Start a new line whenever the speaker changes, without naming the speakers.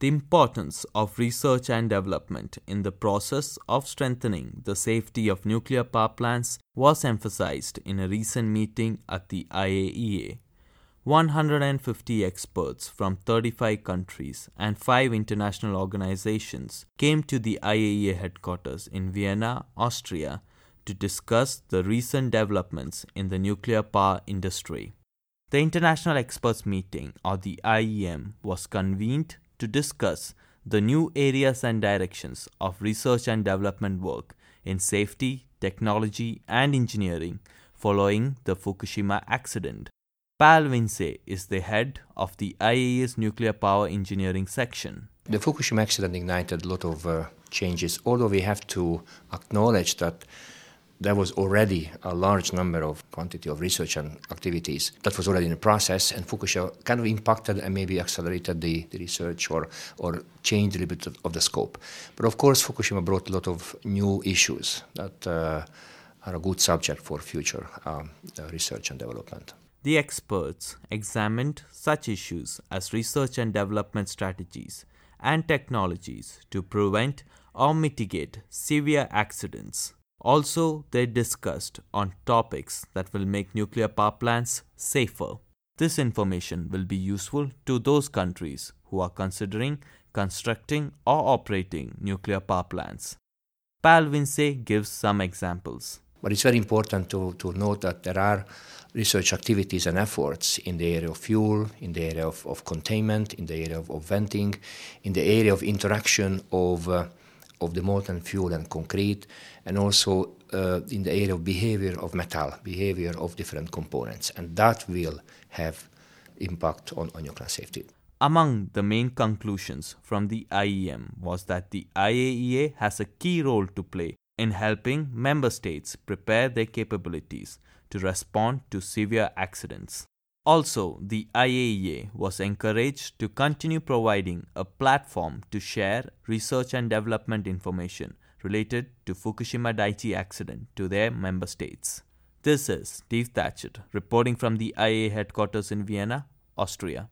The importance of research and development in the process of strengthening the safety of nuclear power plants was emphasized in a recent meeting at the IAEA. 150 experts from 35 countries and 5 international organizations came to the IAEA headquarters in Vienna, Austria to discuss the recent developments in the nuclear power industry. The International Experts Meeting, or the IEM, was convened to discuss the new areas and directions of research and development work in safety, technology, and engineering following the Fukushima accident. Pal Vincze is the head of the IAEA's nuclear power engineering section.
The Fukushima accident ignited a lot of uh, changes, although we have to acknowledge that there was already a large number of quantity of research and activities that was already in the process, and Fukushima kind of impacted and maybe accelerated the, the research or, or changed a little bit of, the scope. But of course, Fukushima brought a lot of new issues that uh, are a good subject for future um, uh, research and development.
The experts examined such issues as research and development strategies and technologies to prevent or mitigate severe accidents also, they discussed on topics that will make nuclear power plants safer. This information will be useful to those countries who are considering constructing or operating nuclear power plants. Pal Vincze gives some examples.
But it's very important to, to note that there are research activities and efforts in the area of fuel, in the area of, of containment, in the area of, of venting, in the area of interaction of uh, of the molten fuel and concrete, and also uh, in the area of behavior of metal, behavior of different components, and that will have impact on, on nuclear safety.
Among the main conclusions from the IEM was that the IAEA has a key role to play in helping member states prepare their capabilities to respond to severe accidents. Also, the IAEA was encouraged to continue providing a platform to share research and development information related to Fukushima Daiichi accident to their member states. This is Steve Thatcher reporting from the IAEA headquarters in Vienna, Austria.